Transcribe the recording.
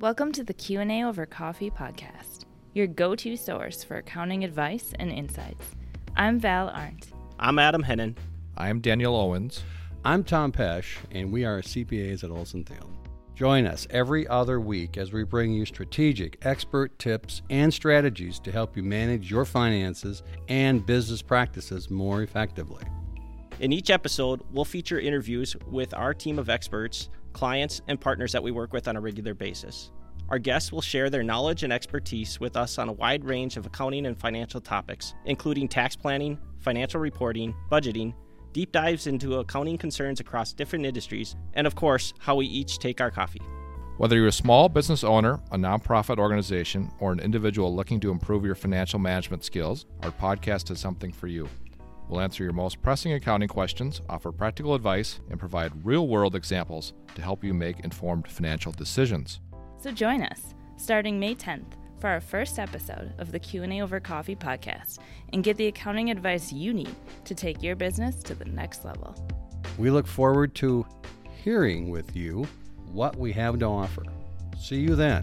Welcome to the Q&A over Coffee podcast, your go-to source for accounting advice and insights. I'm Val Arndt. I'm Adam Hennen. I'm Daniel Owens. I'm Tom Pesch, and we are CPAs at Olsen Thielen. Join us every other week as we bring you strategic, expert tips and strategies to help you manage your finances and business practices more effectively. In each episode, we'll feature interviews with our team of experts, clients, and partners that we work with on a regular basis. Our guests will share their knowledge and expertise with us on a wide range of accounting and financial topics, including tax planning, financial reporting, budgeting, deep dives into accounting concerns across different industries, and of course, how we each take our coffee. Whether you're a small business owner, a nonprofit organization, or an individual looking to improve your financial management skills, our podcast is something for you. We'll answer your most pressing accounting questions, offer practical advice, and provide real world examples to help you make informed financial decisions. So join us starting May 10th for our first episode of the Q&A over Coffee podcast and get the accounting advice you need to take your business to the next level. We look forward to hearing with you what we have to offer. See you then.